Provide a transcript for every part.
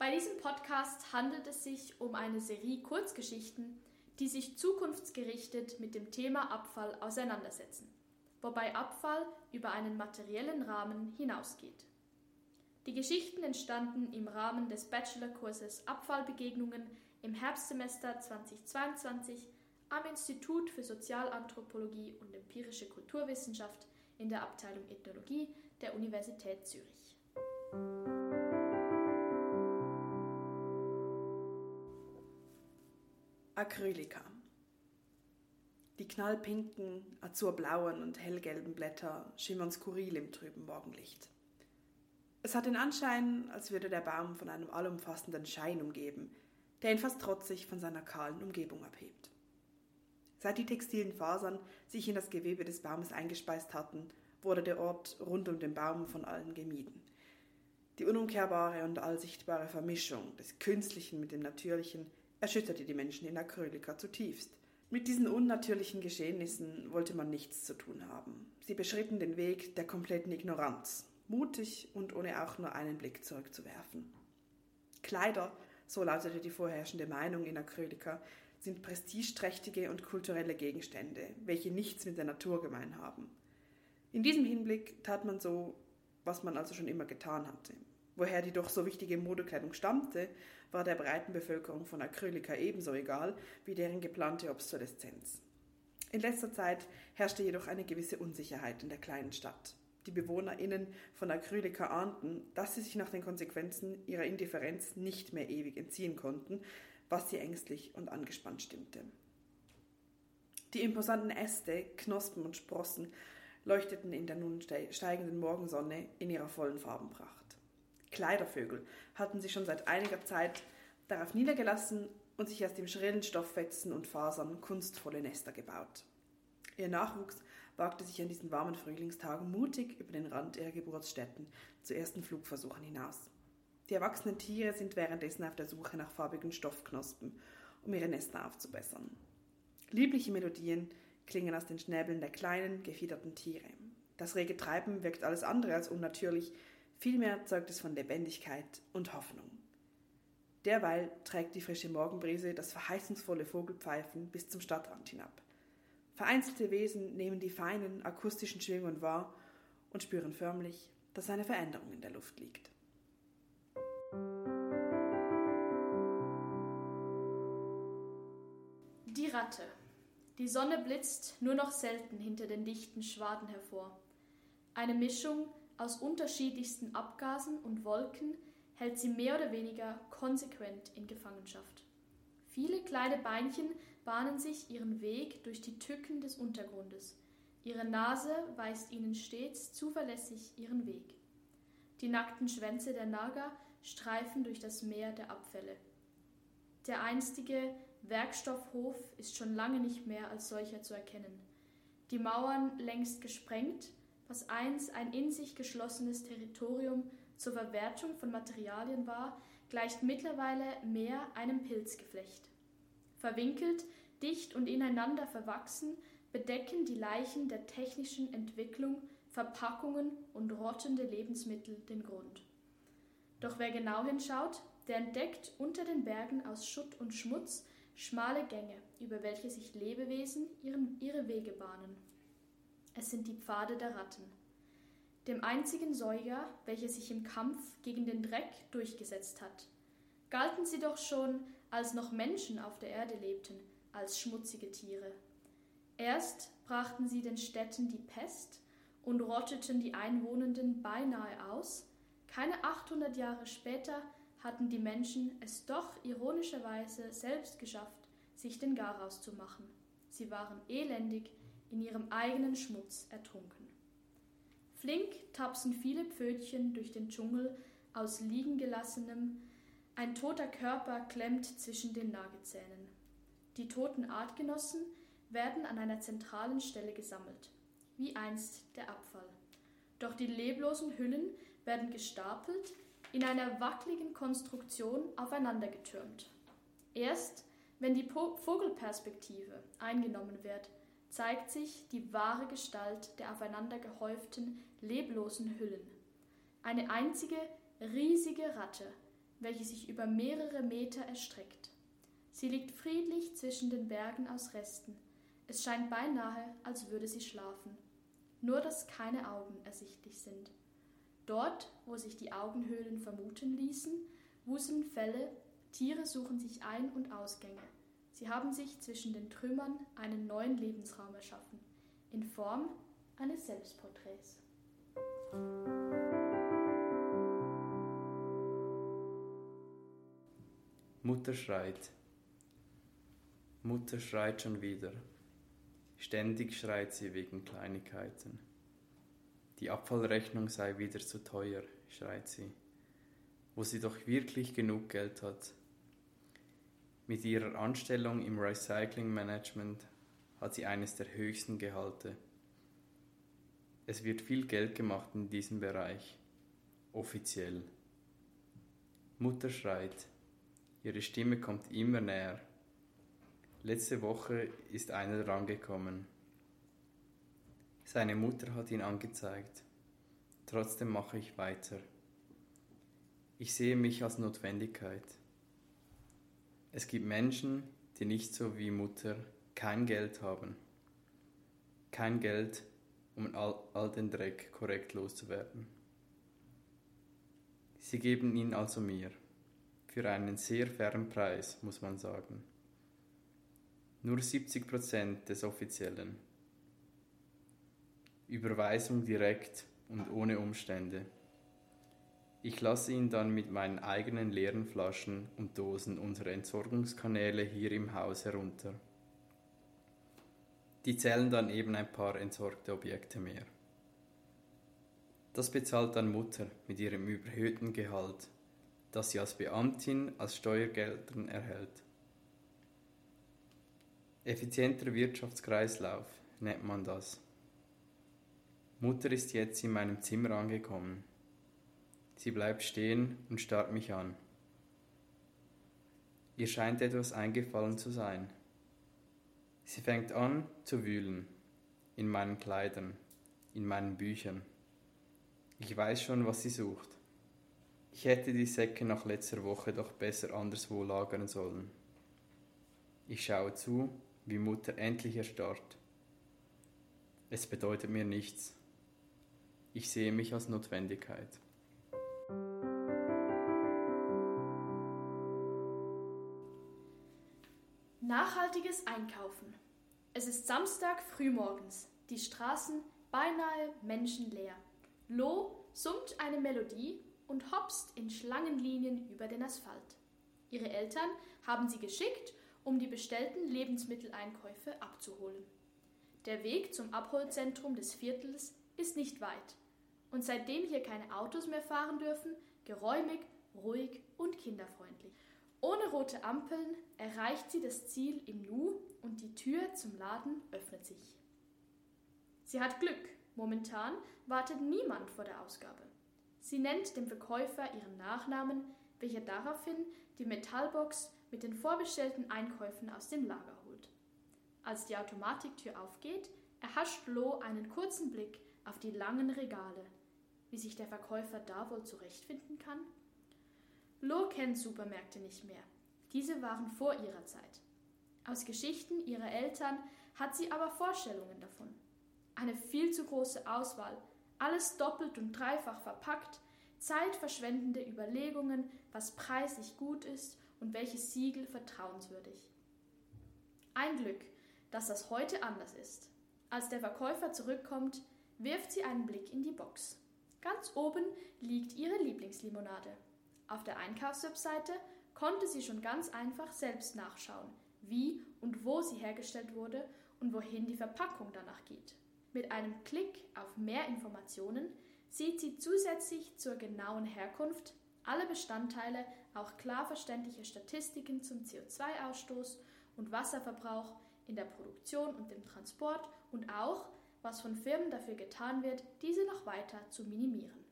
Bei diesem Podcast handelt es sich um eine Serie Kurzgeschichten, die sich zukunftsgerichtet mit dem Thema Abfall auseinandersetzen, wobei Abfall über einen materiellen Rahmen hinausgeht. Die Geschichten entstanden im Rahmen des Bachelorkurses Abfallbegegnungen im Herbstsemester 2022 am Institut für Sozialanthropologie und empirische Kulturwissenschaft in der Abteilung Ethnologie der Universität Zürich. Acrylika. Die knallpinken, azurblauen und hellgelben Blätter schimmern skurril im trüben Morgenlicht. Es hat den Anschein, als würde der Baum von einem allumfassenden Schein umgeben, der ihn fast trotzig von seiner kahlen Umgebung abhebt. Seit die textilen Fasern sich in das Gewebe des Baumes eingespeist hatten, wurde der Ort rund um den Baum von allen gemieden. Die unumkehrbare und allsichtbare Vermischung des Künstlichen mit dem Natürlichen erschütterte die Menschen in Acrylika zutiefst. Mit diesen unnatürlichen Geschehnissen wollte man nichts zu tun haben. Sie beschritten den Weg der kompletten Ignoranz, mutig und ohne auch nur einen Blick zurückzuwerfen. Kleider, so lautete die vorherrschende Meinung in Acrylika, sind prestigeträchtige und kulturelle Gegenstände, welche nichts mit der Natur gemein haben. In diesem Hinblick tat man so, was man also schon immer getan hatte. Woher die doch so wichtige Modekleidung stammte, war der breiten Bevölkerung von Acrylika ebenso egal wie deren geplante Obsoleszenz. In letzter Zeit herrschte jedoch eine gewisse Unsicherheit in der kleinen Stadt. Die BewohnerInnen von Acrylika ahnten, dass sie sich nach den Konsequenzen ihrer Indifferenz nicht mehr ewig entziehen konnten, was sie ängstlich und angespannt stimmte. Die imposanten Äste, Knospen und Sprossen leuchteten in der nun steigenden Morgensonne in ihrer vollen Farbenpracht. Kleidervögel hatten sich schon seit einiger Zeit darauf niedergelassen und sich aus dem schrillen Stofffetzen und Fasern kunstvolle Nester gebaut. Ihr Nachwuchs wagte sich an diesen warmen Frühlingstagen mutig über den Rand ihrer Geburtsstätten zu ersten Flugversuchen hinaus. Die erwachsenen Tiere sind währenddessen auf der Suche nach farbigen Stoffknospen, um ihre Nester aufzubessern. Liebliche Melodien klingen aus den Schnäbeln der kleinen, gefiederten Tiere. Das rege Treiben wirkt alles andere als unnatürlich, Vielmehr zeugt es von Lebendigkeit und Hoffnung. Derweil trägt die frische Morgenbrise das verheißungsvolle Vogelpfeifen bis zum Stadtrand hinab. Vereinzelte Wesen nehmen die feinen akustischen Schwingungen wahr und spüren förmlich, dass eine Veränderung in der Luft liegt. Die Ratte. Die Sonne blitzt nur noch selten hinter den dichten Schwaden hervor. Eine Mischung aus unterschiedlichsten Abgasen und Wolken hält sie mehr oder weniger konsequent in Gefangenschaft. Viele kleine Beinchen bahnen sich ihren Weg durch die Tücken des Untergrundes. Ihre Nase weist ihnen stets zuverlässig ihren Weg. Die nackten Schwänze der Nager streifen durch das Meer der Abfälle. Der einstige Werkstoffhof ist schon lange nicht mehr als solcher zu erkennen. Die Mauern längst gesprengt, was einst ein in sich geschlossenes Territorium zur Verwertung von Materialien war, gleicht mittlerweile mehr einem Pilzgeflecht. Verwinkelt, dicht und ineinander verwachsen, bedecken die Leichen der technischen Entwicklung, Verpackungen und rottende Lebensmittel den Grund. Doch wer genau hinschaut, der entdeckt unter den Bergen aus Schutt und Schmutz schmale Gänge, über welche sich Lebewesen ihren, ihre Wege bahnen. Es sind die Pfade der Ratten. Dem einzigen Säuger, welcher sich im Kampf gegen den Dreck durchgesetzt hat. Galten sie doch schon, als noch Menschen auf der Erde lebten, als schmutzige Tiere. Erst brachten sie den Städten die Pest und rotteten die Einwohnenden beinahe aus, keine 800 Jahre später hatten die Menschen es doch ironischerweise selbst geschafft, sich den Garaus zu machen. Sie waren elendig, in ihrem eigenen Schmutz ertrunken. Flink tapsen viele Pfötchen durch den Dschungel aus liegen gelassenem, ein toter Körper klemmt zwischen den Nagezähnen. Die toten Artgenossen werden an einer zentralen Stelle gesammelt, wie einst der Abfall. Doch die leblosen Hüllen werden gestapelt, in einer wackeligen Konstruktion aufeinandergetürmt. Erst wenn die Vogelperspektive eingenommen wird, zeigt sich die wahre Gestalt der aufeinander gehäuften, leblosen Hüllen. Eine einzige, riesige Ratte, welche sich über mehrere Meter erstreckt. Sie liegt friedlich zwischen den Bergen aus Resten. Es scheint beinahe, als würde sie schlafen. Nur dass keine Augen ersichtlich sind. Dort, wo sich die Augenhöhlen vermuten ließen, wuseln Fälle, Tiere suchen sich Ein- und Ausgänge. Sie haben sich zwischen den Trümmern einen neuen Lebensraum erschaffen, in Form eines Selbstporträts. Mutter schreit. Mutter schreit schon wieder. Ständig schreit sie wegen Kleinigkeiten. Die Abfallrechnung sei wieder zu teuer, schreit sie, wo sie doch wirklich genug Geld hat. Mit ihrer Anstellung im Recyclingmanagement hat sie eines der höchsten Gehalte. Es wird viel Geld gemacht in diesem Bereich, offiziell. Mutter schreit, ihre Stimme kommt immer näher. Letzte Woche ist einer rangekommen. Seine Mutter hat ihn angezeigt. Trotzdem mache ich weiter. Ich sehe mich als Notwendigkeit. Es gibt Menschen, die nicht so wie Mutter kein Geld haben. Kein Geld, um all, all den Dreck korrekt loszuwerden. Sie geben ihn also mir. Für einen sehr fairen Preis, muss man sagen. Nur 70 Prozent des offiziellen. Überweisung direkt und ohne Umstände. Ich lasse ihn dann mit meinen eigenen leeren Flaschen und Dosen unsere Entsorgungskanäle hier im Haus herunter. Die zählen dann eben ein paar entsorgte Objekte mehr. Das bezahlt dann Mutter mit ihrem überhöhten Gehalt, das sie als Beamtin als Steuergeldern erhält. Effizienter Wirtschaftskreislauf nennt man das. Mutter ist jetzt in meinem Zimmer angekommen. Sie bleibt stehen und starrt mich an. Ihr scheint etwas eingefallen zu sein. Sie fängt an zu wühlen in meinen Kleidern, in meinen Büchern. Ich weiß schon, was sie sucht. Ich hätte die Säcke nach letzter Woche doch besser anderswo lagern sollen. Ich schaue zu, wie Mutter endlich erstarrt. Es bedeutet mir nichts. Ich sehe mich als Notwendigkeit. Nachhaltiges Einkaufen. Es ist Samstag frühmorgens, die Straßen beinahe menschenleer. Lo summt eine Melodie und hopst in Schlangenlinien über den Asphalt. Ihre Eltern haben sie geschickt, um die bestellten Lebensmitteleinkäufe abzuholen. Der Weg zum Abholzentrum des Viertels ist nicht weit. Und seitdem hier keine Autos mehr fahren dürfen, geräumig, ruhig und kinderfreundlich. Ohne rote Ampeln erreicht sie das Ziel im Nu und die Tür zum Laden öffnet sich. Sie hat Glück. Momentan wartet niemand vor der Ausgabe. Sie nennt dem Verkäufer ihren Nachnamen, welcher daraufhin die Metallbox mit den vorbestellten Einkäufen aus dem Lager holt. Als die Automatiktür aufgeht, erhascht Lo einen kurzen Blick auf die langen Regale. Wie sich der Verkäufer da wohl zurechtfinden kann? Lo kennt Supermärkte nicht mehr. Diese waren vor ihrer Zeit. Aus Geschichten ihrer Eltern hat sie aber Vorstellungen davon. Eine viel zu große Auswahl, alles doppelt und dreifach verpackt, zeitverschwendende Überlegungen, was preislich gut ist und welches Siegel vertrauenswürdig. Ein Glück, dass das heute anders ist. Als der Verkäufer zurückkommt, wirft sie einen Blick in die Box. Ganz oben liegt ihre Lieblingslimonade. Auf der Einkaufswebseite konnte sie schon ganz einfach selbst nachschauen, wie und wo sie hergestellt wurde und wohin die Verpackung danach geht. Mit einem Klick auf Mehr Informationen sieht sie zusätzlich zur genauen Herkunft alle Bestandteile, auch klar verständliche Statistiken zum CO2-Ausstoß und Wasserverbrauch in der Produktion und dem Transport und auch, was von Firmen dafür getan wird, diese noch weiter zu minimieren.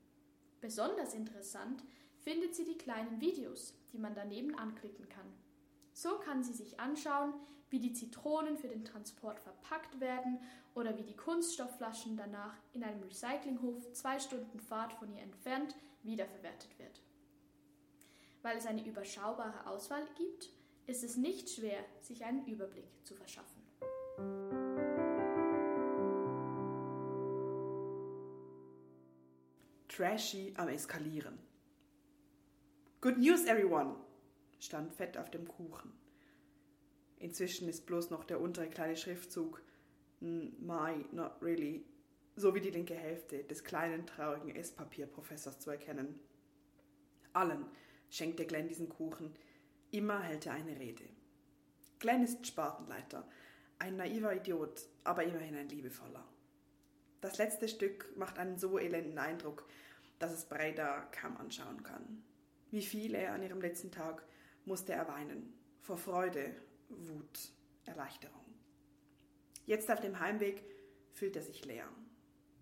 Besonders interessant findet sie die kleinen Videos, die man daneben anklicken kann. So kann sie sich anschauen, wie die Zitronen für den Transport verpackt werden oder wie die Kunststoffflaschen danach in einem Recyclinghof zwei Stunden Fahrt von ihr entfernt wiederverwertet wird. Weil es eine überschaubare Auswahl gibt, ist es nicht schwer, sich einen Überblick zu verschaffen. Trashy am Eskalieren. Good news, everyone! stand fett auf dem Kuchen. Inzwischen ist bloß noch der untere kleine Schriftzug My, not really, sowie die linke Hälfte des kleinen traurigen Esspapierprofessors zu erkennen. Allen schenkte Glenn diesen Kuchen. Immer hält er eine Rede. Glenn ist Spartenleiter, ein naiver Idiot, aber immerhin ein liebevoller. Das letzte Stück macht einen so elenden Eindruck, dass es Breda kaum anschauen kann. Wie viel er an ihrem letzten Tag musste er weinen, vor Freude, Wut, Erleichterung. Jetzt auf dem Heimweg fühlt er sich leer.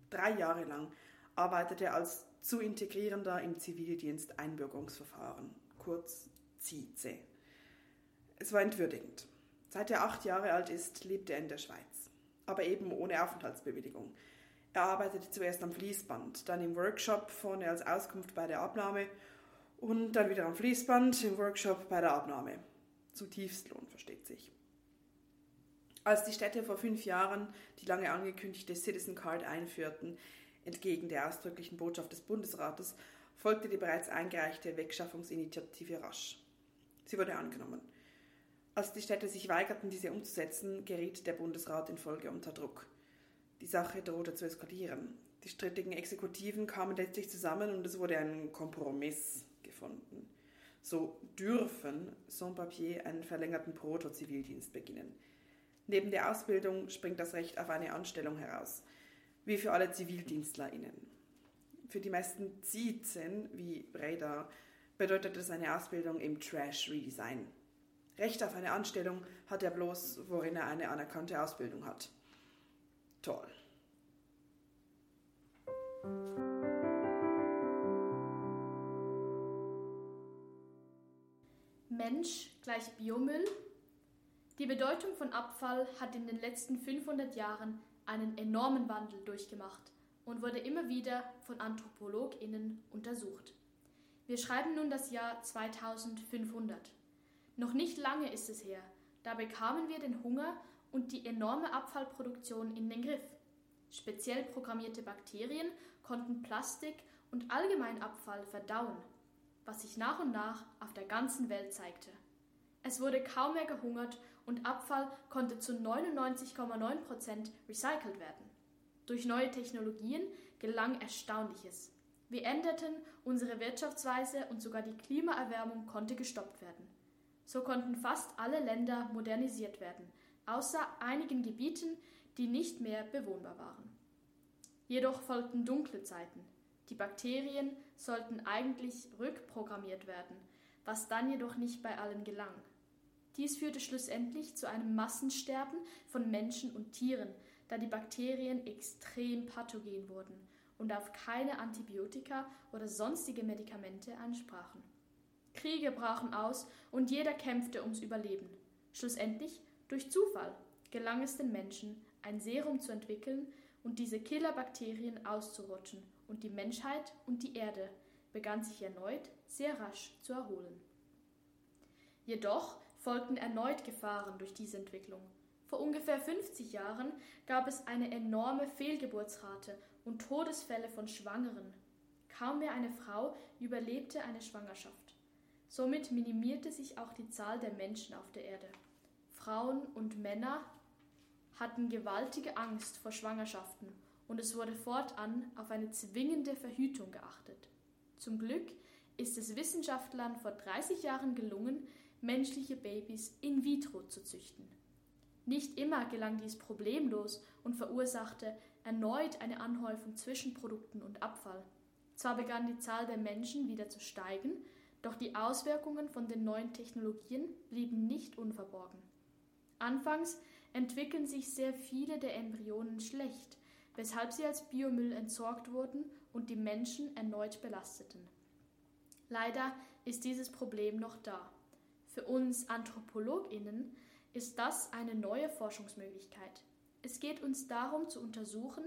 Drei Jahre lang arbeitet er als zu integrierender im Zivildienst Einbürgerungsverfahren, kurz ZIZE. Es war entwürdigend. Seit er acht Jahre alt ist, lebt er in der Schweiz, aber eben ohne Aufenthaltsbewilligung. Er arbeitete zuerst am Fließband, dann im Workshop, vorne als Auskunft bei der Abnahme und dann wieder am Fließband, im Workshop bei der Abnahme. Zutiefstlohn, versteht sich. Als die Städte vor fünf Jahren die lange angekündigte Citizen Card einführten, entgegen der ausdrücklichen Botschaft des Bundesrates, folgte die bereits eingereichte Wegschaffungsinitiative rasch. Sie wurde angenommen. Als die Städte sich weigerten, diese umzusetzen, geriet der Bundesrat in Folge unter Druck. Die Sache drohte zu eskalieren. Die strittigen Exekutiven kamen letztlich zusammen und es wurde ein Kompromiss gefunden. So dürfen Sans-Papier einen verlängerten Proto-Zivildienst beginnen. Neben der Ausbildung springt das Recht auf eine Anstellung heraus, wie für alle ZivildienstlerInnen. Für die meisten Zizen, wie Breda, bedeutet es eine Ausbildung im Trash-Redesign. Recht auf eine Anstellung hat er bloß, worin er eine anerkannte Ausbildung hat. Toll. Mensch gleich Biomüll? Die Bedeutung von Abfall hat in den letzten 500 Jahren einen enormen Wandel durchgemacht und wurde immer wieder von AnthropologInnen untersucht. Wir schreiben nun das Jahr 2500. Noch nicht lange ist es her, da bekamen wir den Hunger und die enorme Abfallproduktion in den Griff. Speziell programmierte Bakterien konnten Plastik und allgemein Abfall verdauen, was sich nach und nach auf der ganzen Welt zeigte. Es wurde kaum mehr gehungert und Abfall konnte zu 99,9% recycelt werden. Durch neue Technologien gelang Erstaunliches. Wir änderten unsere Wirtschaftsweise und sogar die Klimaerwärmung konnte gestoppt werden. So konnten fast alle Länder modernisiert werden, außer einigen Gebieten, die nicht mehr bewohnbar waren. Jedoch folgten dunkle Zeiten. Die Bakterien sollten eigentlich rückprogrammiert werden, was dann jedoch nicht bei allen gelang. Dies führte schlussendlich zu einem Massensterben von Menschen und Tieren, da die Bakterien extrem pathogen wurden und auf keine Antibiotika oder sonstige Medikamente ansprachen. Kriege brachen aus und jeder kämpfte ums Überleben. Schlussendlich, durch Zufall, gelang es den Menschen, ein Serum zu entwickeln und diese Killerbakterien auszurotten und die Menschheit und die Erde begann sich erneut sehr rasch zu erholen. Jedoch folgten erneut Gefahren durch diese Entwicklung. Vor ungefähr 50 Jahren gab es eine enorme Fehlgeburtsrate und Todesfälle von Schwangeren. Kaum mehr eine Frau überlebte eine Schwangerschaft. Somit minimierte sich auch die Zahl der Menschen auf der Erde. Frauen und Männer hatten gewaltige Angst vor Schwangerschaften und es wurde fortan auf eine zwingende Verhütung geachtet. Zum Glück ist es Wissenschaftlern vor 30 Jahren gelungen, menschliche Babys in vitro zu züchten. Nicht immer gelang dies problemlos und verursachte erneut eine Anhäufung Zwischenprodukten und Abfall. Zwar begann die Zahl der Menschen wieder zu steigen, doch die Auswirkungen von den neuen Technologien blieben nicht unverborgen. Anfangs entwickeln sich sehr viele der Embryonen schlecht, weshalb sie als Biomüll entsorgt wurden und die Menschen erneut belasteten. Leider ist dieses Problem noch da. Für uns Anthropologinnen ist das eine neue Forschungsmöglichkeit. Es geht uns darum zu untersuchen,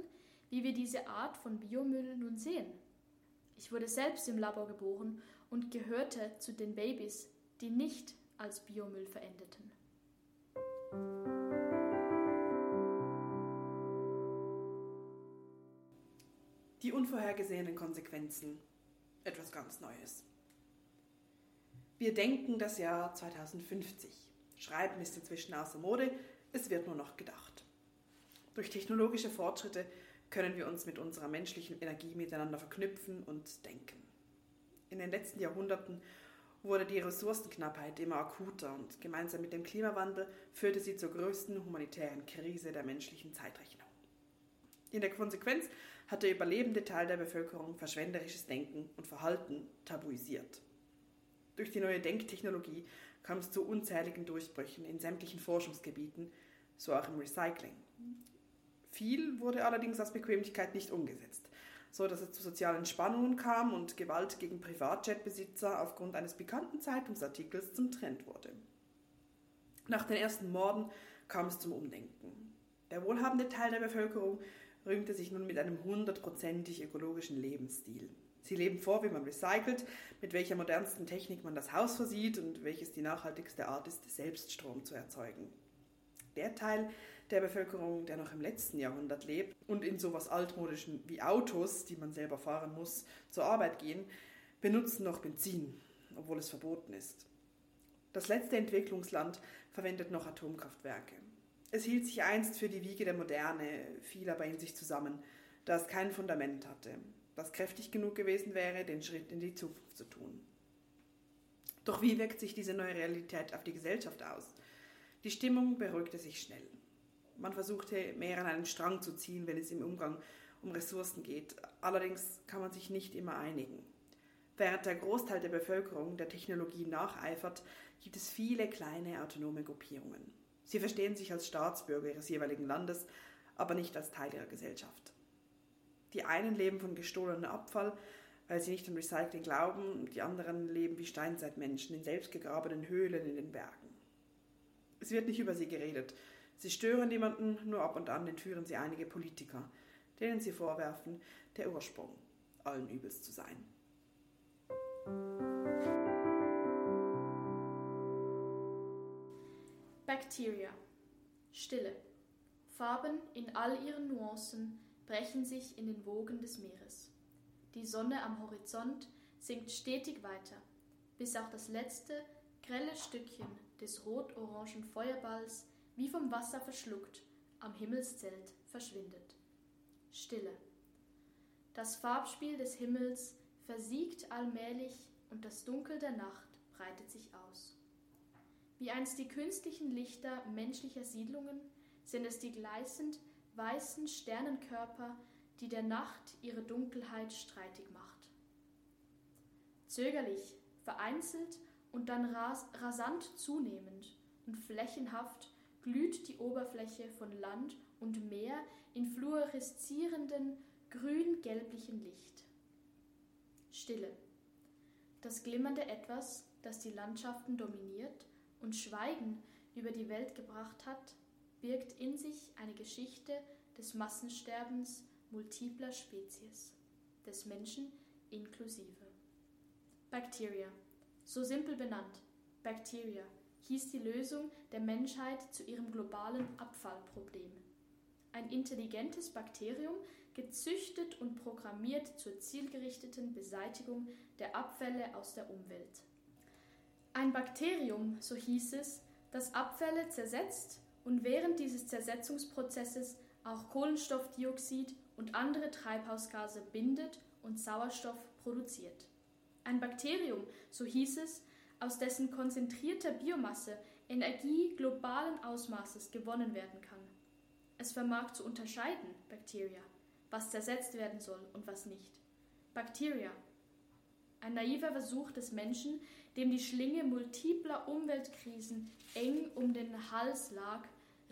wie wir diese Art von Biomüll nun sehen. Ich wurde selbst im Labor geboren und gehörte zu den Babys, die nicht als Biomüll verendeten. Die unvorhergesehenen Konsequenzen. Etwas ganz Neues. Wir denken das Jahr 2050. Schreiben ist inzwischen außer Mode, es wird nur noch gedacht. Durch technologische Fortschritte können wir uns mit unserer menschlichen Energie miteinander verknüpfen und denken. In den letzten Jahrhunderten wurde die Ressourcenknappheit immer akuter und gemeinsam mit dem Klimawandel führte sie zur größten humanitären Krise der menschlichen Zeitrechnung. In der Konsequenz hat der überlebende Teil der Bevölkerung verschwenderisches Denken und Verhalten tabuisiert. Durch die neue Denktechnologie kam es zu unzähligen Durchbrüchen in sämtlichen Forschungsgebieten, so auch im Recycling. Viel wurde allerdings aus Bequemlichkeit nicht umgesetzt, so dass es zu sozialen Spannungen kam und Gewalt gegen Privatjetbesitzer aufgrund eines bekannten Zeitungsartikels zum Trend wurde. Nach den ersten Morden kam es zum Umdenken. Der wohlhabende Teil der Bevölkerung rühmte sich nun mit einem hundertprozentig ökologischen Lebensstil. Sie leben vor, wie man recycelt, mit welcher modernsten Technik man das Haus versieht und welches die nachhaltigste Art ist, selbst Strom zu erzeugen. Der Teil der Bevölkerung, der noch im letzten Jahrhundert lebt und in sowas altmodischen wie Autos, die man selber fahren muss, zur Arbeit gehen, benutzen noch Benzin, obwohl es verboten ist. Das letzte Entwicklungsland verwendet noch Atomkraftwerke. Es hielt sich einst für die Wiege der Moderne, fiel aber in sich zusammen, da es kein Fundament hatte, das kräftig genug gewesen wäre, den Schritt in die Zukunft zu tun. Doch wie wirkt sich diese neue Realität auf die Gesellschaft aus? Die Stimmung beruhigte sich schnell. Man versuchte mehr an einen Strang zu ziehen, wenn es im Umgang um Ressourcen geht. Allerdings kann man sich nicht immer einigen. Während der Großteil der Bevölkerung der Technologie nacheifert, gibt es viele kleine autonome Gruppierungen. Sie verstehen sich als Staatsbürger ihres jeweiligen Landes, aber nicht als Teil ihrer Gesellschaft. Die einen leben von gestohlenem Abfall, weil sie nicht an Recycling glauben, die anderen leben wie Steinzeitmenschen in selbstgegrabenen Höhlen in den Bergen. Es wird nicht über sie geredet. Sie stören niemanden, nur ab und an entführen sie einige Politiker, denen sie vorwerfen, der Ursprung allen Übels zu sein. Bacteria. Stille. Farben in all ihren Nuancen brechen sich in den Wogen des Meeres. Die Sonne am Horizont sinkt stetig weiter, bis auch das letzte, grelle Stückchen des rot-orangen Feuerballs, wie vom Wasser verschluckt, am Himmelszelt verschwindet. Stille. Das Farbspiel des Himmels versiegt allmählich und das Dunkel der Nacht breitet sich aus. Wie einst die künstlichen Lichter menschlicher Siedlungen sind es die gleißend weißen Sternenkörper, die der Nacht ihre Dunkelheit streitig macht. Zögerlich, vereinzelt und dann ras rasant zunehmend und flächenhaft glüht die Oberfläche von Land und Meer in fluoreszierenden grün-gelblichen Licht. Stille. Das glimmernde Etwas, das die Landschaften dominiert und Schweigen über die Welt gebracht hat, birgt in sich eine Geschichte des Massensterbens multipler Spezies, des Menschen inklusive. Bacteria, so simpel benannt, Bacteria, hieß die Lösung der Menschheit zu ihrem globalen Abfallproblem. Ein intelligentes Bakterium, gezüchtet und programmiert zur zielgerichteten Beseitigung der Abfälle aus der Umwelt. Ein Bakterium, so hieß es, das Abfälle zersetzt und während dieses Zersetzungsprozesses auch Kohlenstoffdioxid und andere Treibhausgase bindet und Sauerstoff produziert. Ein Bakterium, so hieß es, aus dessen konzentrierter Biomasse Energie globalen Ausmaßes gewonnen werden kann. Es vermag zu unterscheiden, Bacteria, was zersetzt werden soll und was nicht. Bacteria, ein naiver Versuch des Menschen, dem die Schlinge multipler Umweltkrisen eng um den Hals lag,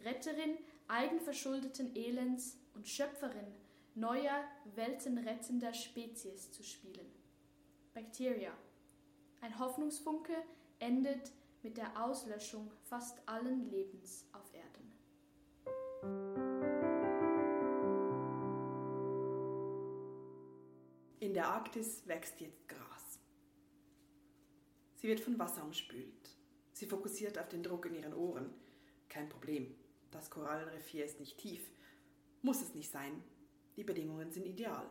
Retterin eigenverschuldeten Elends und Schöpferin neuer, weltenrettender Spezies zu spielen. Bacteria. Ein Hoffnungsfunke endet mit der Auslöschung fast allen Lebens auf Erden. In der Arktis wächst jetzt Gras. Sie wird von Wasser umspült. Sie fokussiert auf den Druck in ihren Ohren. Kein Problem. Das Korallenriff hier ist nicht tief. Muss es nicht sein. Die Bedingungen sind ideal.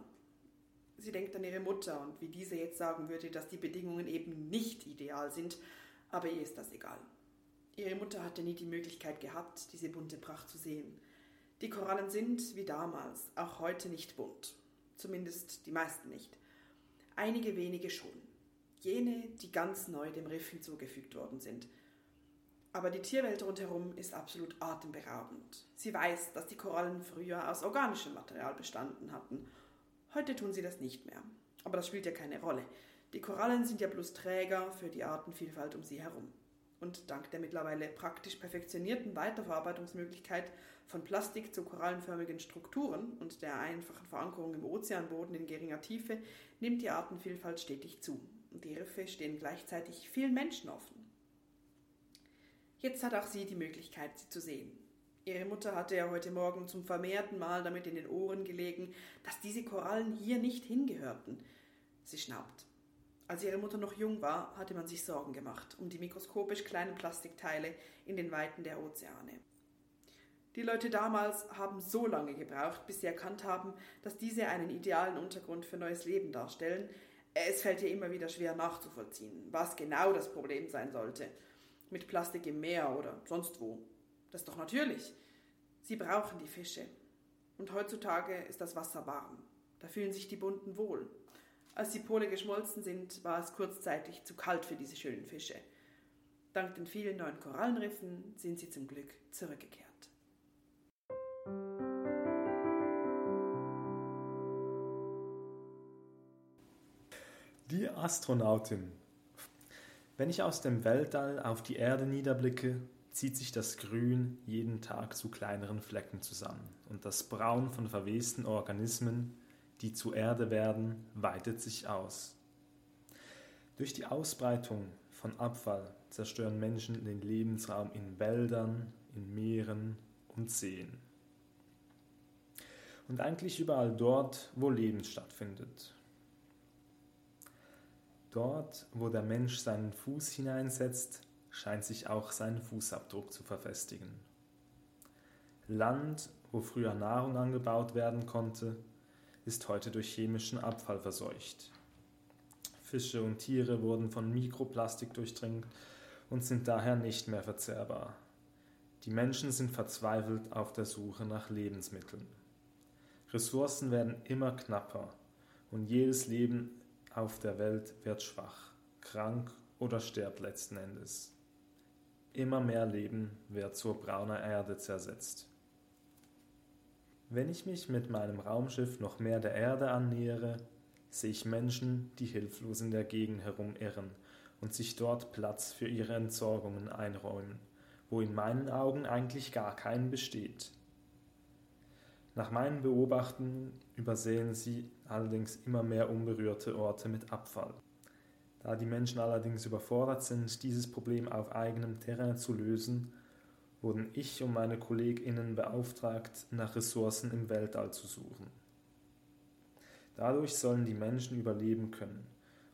Sie denkt an ihre Mutter und wie diese jetzt sagen würde, dass die Bedingungen eben nicht ideal sind, aber ihr ist das egal. Ihre Mutter hatte nie die Möglichkeit gehabt, diese bunte Pracht zu sehen. Die Korallen sind, wie damals, auch heute nicht bunt. Zumindest die meisten nicht. Einige wenige schon. Jene, die ganz neu dem Riff hinzugefügt worden sind. Aber die Tierwelt rundherum ist absolut atemberaubend. Sie weiß, dass die Korallen früher aus organischem Material bestanden hatten. Heute tun sie das nicht mehr. Aber das spielt ja keine Rolle. Die Korallen sind ja bloß Träger für die Artenvielfalt um sie herum. Und dank der mittlerweile praktisch perfektionierten Weiterverarbeitungsmöglichkeit von Plastik zu korallenförmigen Strukturen und der einfachen Verankerung im Ozeanboden in geringer Tiefe nimmt die Artenvielfalt stetig zu. Und die Riffe stehen gleichzeitig vielen Menschen offen. Jetzt hat auch sie die Möglichkeit, sie zu sehen. Ihre Mutter hatte ja heute Morgen zum vermehrten Mal damit in den Ohren gelegen, dass diese Korallen hier nicht hingehörten. Sie schnaubt. Als ihre Mutter noch jung war, hatte man sich Sorgen gemacht um die mikroskopisch kleinen Plastikteile in den Weiten der Ozeane. Die Leute damals haben so lange gebraucht, bis sie erkannt haben, dass diese einen idealen Untergrund für neues Leben darstellen. Es fällt ihr immer wieder schwer nachzuvollziehen, was genau das Problem sein sollte. Mit Plastik im Meer oder sonst wo. Das ist doch natürlich. Sie brauchen die Fische. Und heutzutage ist das Wasser warm. Da fühlen sich die Bunten wohl. Als die Pole geschmolzen sind, war es kurzzeitig zu kalt für diese schönen Fische. Dank den vielen neuen Korallenriffen sind sie zum Glück zurückgekehrt. Die Astronautin. Wenn ich aus dem Weltall auf die Erde niederblicke, zieht sich das Grün jeden Tag zu kleineren Flecken zusammen und das Braun von verwesten Organismen die zu Erde werden, weitet sich aus. Durch die Ausbreitung von Abfall zerstören Menschen den Lebensraum in Wäldern, in Meeren und Seen. Und eigentlich überall dort, wo Leben stattfindet. Dort, wo der Mensch seinen Fuß hineinsetzt, scheint sich auch sein Fußabdruck zu verfestigen. Land, wo früher Nahrung angebaut werden konnte, ist heute durch chemischen Abfall verseucht. Fische und Tiere wurden von Mikroplastik durchdringt und sind daher nicht mehr verzehrbar. Die Menschen sind verzweifelt auf der Suche nach Lebensmitteln. Ressourcen werden immer knapper und jedes Leben auf der Welt wird schwach, krank oder stirbt letzten Endes. Immer mehr Leben wird zur brauner Erde zersetzt. Wenn ich mich mit meinem Raumschiff noch mehr der Erde annähere, sehe ich Menschen, die hilflos in der Gegend herumirren und sich dort Platz für ihre Entsorgungen einräumen, wo in meinen Augen eigentlich gar keinen besteht. Nach meinen Beobachtungen übersehen sie allerdings immer mehr unberührte Orte mit Abfall. Da die Menschen allerdings überfordert sind, dieses Problem auf eigenem Terrain zu lösen, wurden ich und meine KollegInnen beauftragt, nach Ressourcen im Weltall zu suchen. Dadurch sollen die Menschen überleben können,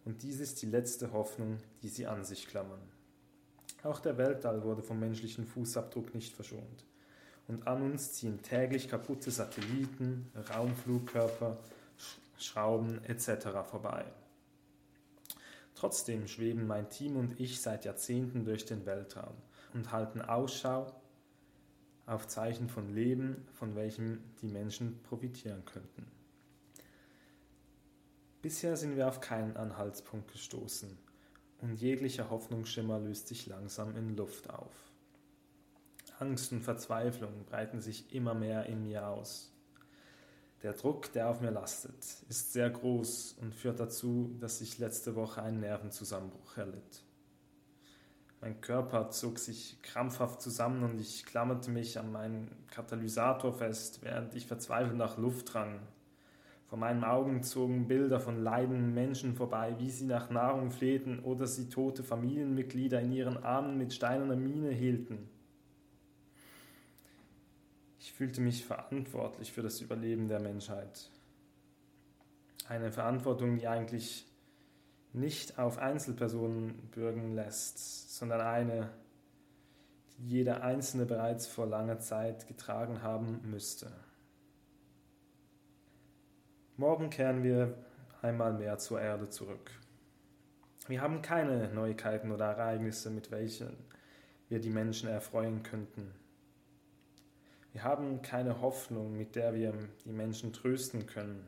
und dies ist die letzte Hoffnung, die sie an sich klammern. Auch der Weltall wurde vom menschlichen Fußabdruck nicht verschont. Und an uns ziehen täglich kaputte Satelliten, Raumflugkörper, Schrauben etc. vorbei. Trotzdem schweben mein Team und ich seit Jahrzehnten durch den Weltraum und halten Ausschau auf Zeichen von Leben, von welchem die Menschen profitieren könnten. Bisher sind wir auf keinen Anhaltspunkt gestoßen und jeglicher Hoffnungsschimmer löst sich langsam in Luft auf. Angst und Verzweiflung breiten sich immer mehr in mir aus. Der Druck, der auf mir lastet, ist sehr groß und führt dazu, dass ich letzte Woche einen Nervenzusammenbruch erlitt. Mein Körper zog sich krampfhaft zusammen und ich klammerte mich an meinen Katalysator fest, während ich verzweifelt nach Luft rang. Vor meinen Augen zogen Bilder von leidenden Menschen vorbei, wie sie nach Nahrung flehten oder sie tote Familienmitglieder in ihren Armen mit steinerner Miene hielten. Ich fühlte mich verantwortlich für das Überleben der Menschheit. Eine Verantwortung, die eigentlich nicht auf Einzelpersonen bürgen lässt, sondern eine, die jeder Einzelne bereits vor langer Zeit getragen haben müsste. Morgen kehren wir einmal mehr zur Erde zurück. Wir haben keine Neuigkeiten oder Ereignisse, mit welchen wir die Menschen erfreuen könnten. Wir haben keine Hoffnung, mit der wir die Menschen trösten können.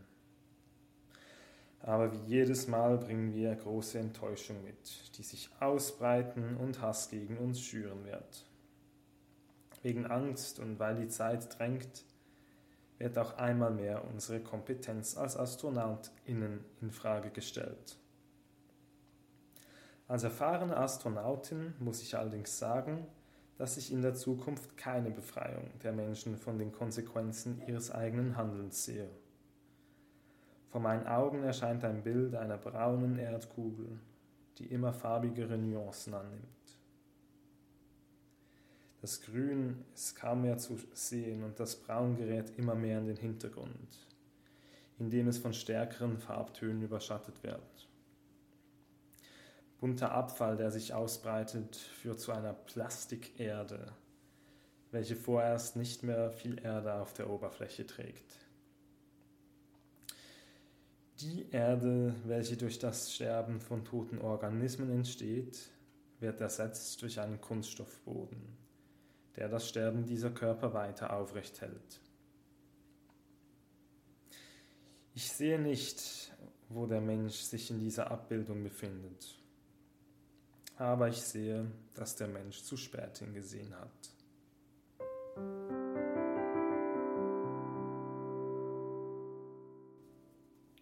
Aber wie jedes Mal bringen wir große Enttäuschung mit, die sich ausbreiten und Hass gegen uns schüren wird. Wegen Angst und weil die Zeit drängt, wird auch einmal mehr unsere Kompetenz als AstronautInnen in Frage gestellt. Als erfahrene Astronautin muss ich allerdings sagen, dass ich in der Zukunft keine Befreiung der Menschen von den Konsequenzen ihres eigenen Handelns sehe. Vor meinen Augen erscheint ein Bild einer braunen Erdkugel, die immer farbigere Nuancen annimmt. Das Grün ist kaum mehr zu sehen und das Braun gerät immer mehr in den Hintergrund, indem es von stärkeren Farbtönen überschattet wird. Bunter Abfall, der sich ausbreitet, führt zu einer Plastikerde, welche vorerst nicht mehr viel Erde auf der Oberfläche trägt. Die Erde, welche durch das Sterben von toten Organismen entsteht, wird ersetzt durch einen Kunststoffboden, der das Sterben dieser Körper weiter aufrecht hält. Ich sehe nicht, wo der Mensch sich in dieser Abbildung befindet aber ich sehe, dass der Mensch zu spät hingesehen hat.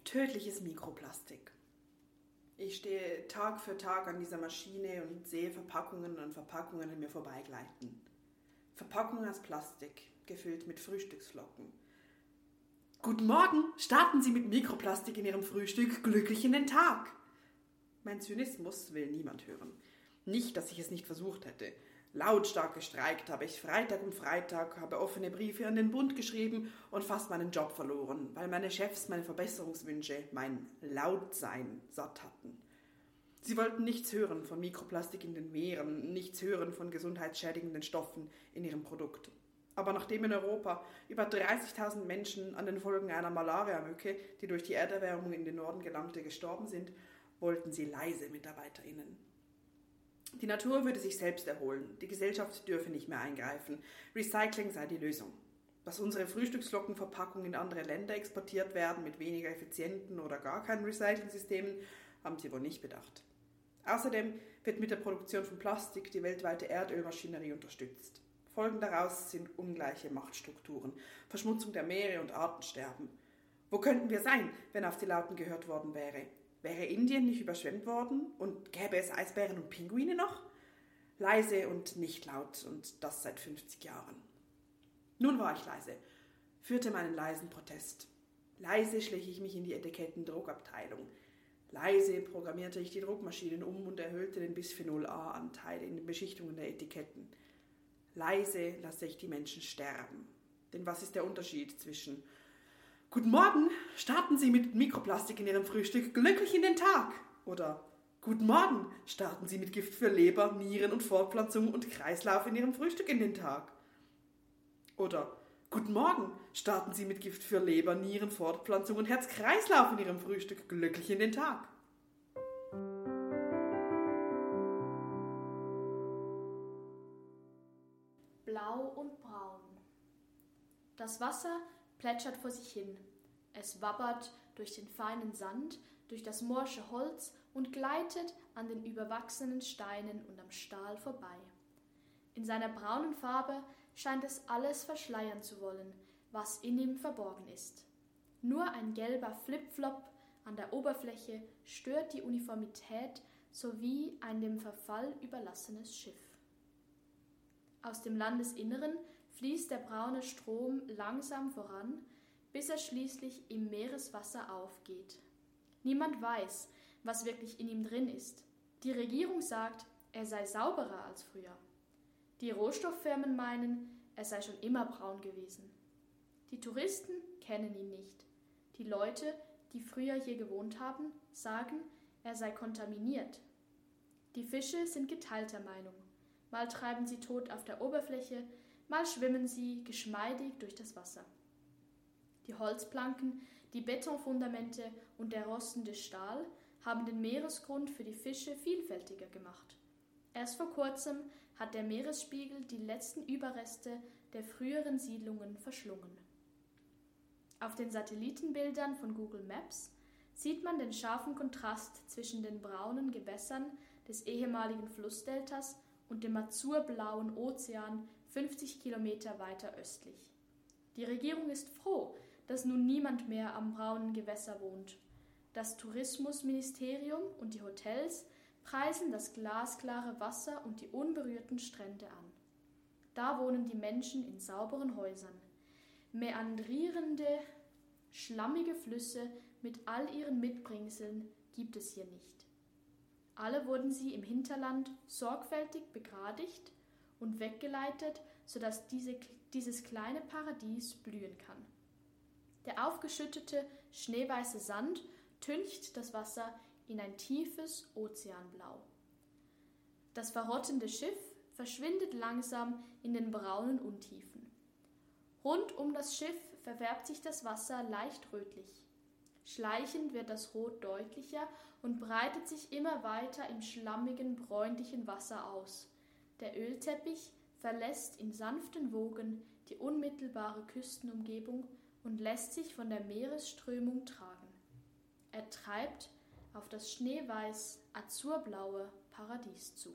Tödliches Mikroplastik. Ich stehe Tag für Tag an dieser Maschine und sehe Verpackungen und Verpackungen an mir vorbeigleiten. Verpackungen aus Plastik, gefüllt mit Frühstücksflocken. Guten Morgen, starten Sie mit Mikroplastik in Ihrem Frühstück glücklich in den Tag. Mein Zynismus will niemand hören. Nicht, dass ich es nicht versucht hätte. Lautstark gestreikt habe ich Freitag um Freitag, habe offene Briefe an den Bund geschrieben und fast meinen Job verloren, weil meine Chefs meine Verbesserungswünsche, mein Lautsein satt hatten. Sie wollten nichts hören von Mikroplastik in den Meeren, nichts hören von gesundheitsschädigenden Stoffen in ihrem Produkt. Aber nachdem in Europa über 30.000 Menschen an den Folgen einer Malaria-Mücke, die durch die Erderwärmung in den Norden gelangte, gestorben sind, wollten sie leise MitarbeiterInnen. Die Natur würde sich selbst erholen, die Gesellschaft dürfe nicht mehr eingreifen, Recycling sei die Lösung. Dass unsere Frühstückslockenverpackungen in andere Länder exportiert werden mit weniger effizienten oder gar keinen Recycling-Systemen, haben sie wohl nicht bedacht. Außerdem wird mit der Produktion von Plastik die weltweite Erdölmaschinerie unterstützt. Folgen daraus sind ungleiche Machtstrukturen, Verschmutzung der Meere und Artensterben. Wo könnten wir sein, wenn auf die Lauten gehört worden wäre? Wäre Indien nicht überschwemmt worden und gäbe es Eisbären und Pinguine noch? Leise und nicht laut und das seit 50 Jahren. Nun war ich leise, führte meinen leisen Protest. Leise schlich ich mich in die Etiketten-Druckabteilung. Leise programmierte ich die Druckmaschinen um und erhöhte den Bisphenol A-Anteil in den Beschichtungen der Etiketten. Leise lasse ich die Menschen sterben. Denn was ist der Unterschied zwischen Guten Morgen, starten Sie mit Mikroplastik in Ihrem Frühstück glücklich in den Tag. Oder Guten Morgen, starten Sie mit Gift für Leber, Nieren und Fortpflanzung und Kreislauf in Ihrem Frühstück in den Tag. Oder Guten Morgen, starten Sie mit Gift für Leber, Nieren, Fortpflanzung und Herz-Kreislauf in Ihrem Frühstück glücklich in den Tag. Blau und braun. Das Wasser plätschert vor sich hin. Es wabbert durch den feinen Sand, durch das morsche Holz und gleitet an den überwachsenen Steinen und am Stahl vorbei. In seiner braunen Farbe scheint es alles verschleiern zu wollen, was in ihm verborgen ist. Nur ein gelber Flipflop an der Oberfläche stört die Uniformität sowie ein dem Verfall überlassenes Schiff. Aus dem Landesinneren fließt der braune Strom langsam voran, bis er schließlich im Meereswasser aufgeht. Niemand weiß, was wirklich in ihm drin ist. Die Regierung sagt, er sei sauberer als früher. Die Rohstofffirmen meinen, er sei schon immer braun gewesen. Die Touristen kennen ihn nicht. Die Leute, die früher hier gewohnt haben, sagen, er sei kontaminiert. Die Fische sind geteilter Meinung. Mal treiben sie tot auf der Oberfläche, mal schwimmen sie geschmeidig durch das Wasser. Die Holzplanken, die Betonfundamente und der rostende Stahl haben den Meeresgrund für die Fische vielfältiger gemacht. Erst vor kurzem hat der Meeresspiegel die letzten Überreste der früheren Siedlungen verschlungen. Auf den Satellitenbildern von Google Maps sieht man den scharfen Kontrast zwischen den braunen Gewässern des ehemaligen Flussdeltas und dem azurblauen Ozean 50 Kilometer weiter östlich. Die Regierung ist froh, dass nun niemand mehr am braunen Gewässer wohnt. Das Tourismusministerium und die Hotels preisen das glasklare Wasser und die unberührten Strände an. Da wohnen die Menschen in sauberen Häusern. Meandrierende, schlammige Flüsse mit all ihren Mitbringseln gibt es hier nicht. Alle wurden sie im Hinterland sorgfältig begradigt und weggeleitet, sodass diese, dieses kleine Paradies blühen kann. Der aufgeschüttete, schneeweiße Sand tüncht das Wasser in ein tiefes Ozeanblau. Das verrottende Schiff verschwindet langsam in den braunen Untiefen. Rund um das Schiff verfärbt sich das Wasser leicht rötlich. Schleichend wird das Rot deutlicher und breitet sich immer weiter im schlammigen, bräunlichen Wasser aus. Der Ölteppich verlässt in sanften Wogen die unmittelbare Küstenumgebung und lässt sich von der Meeresströmung tragen. Er treibt auf das schneeweiß azurblaue Paradies zu.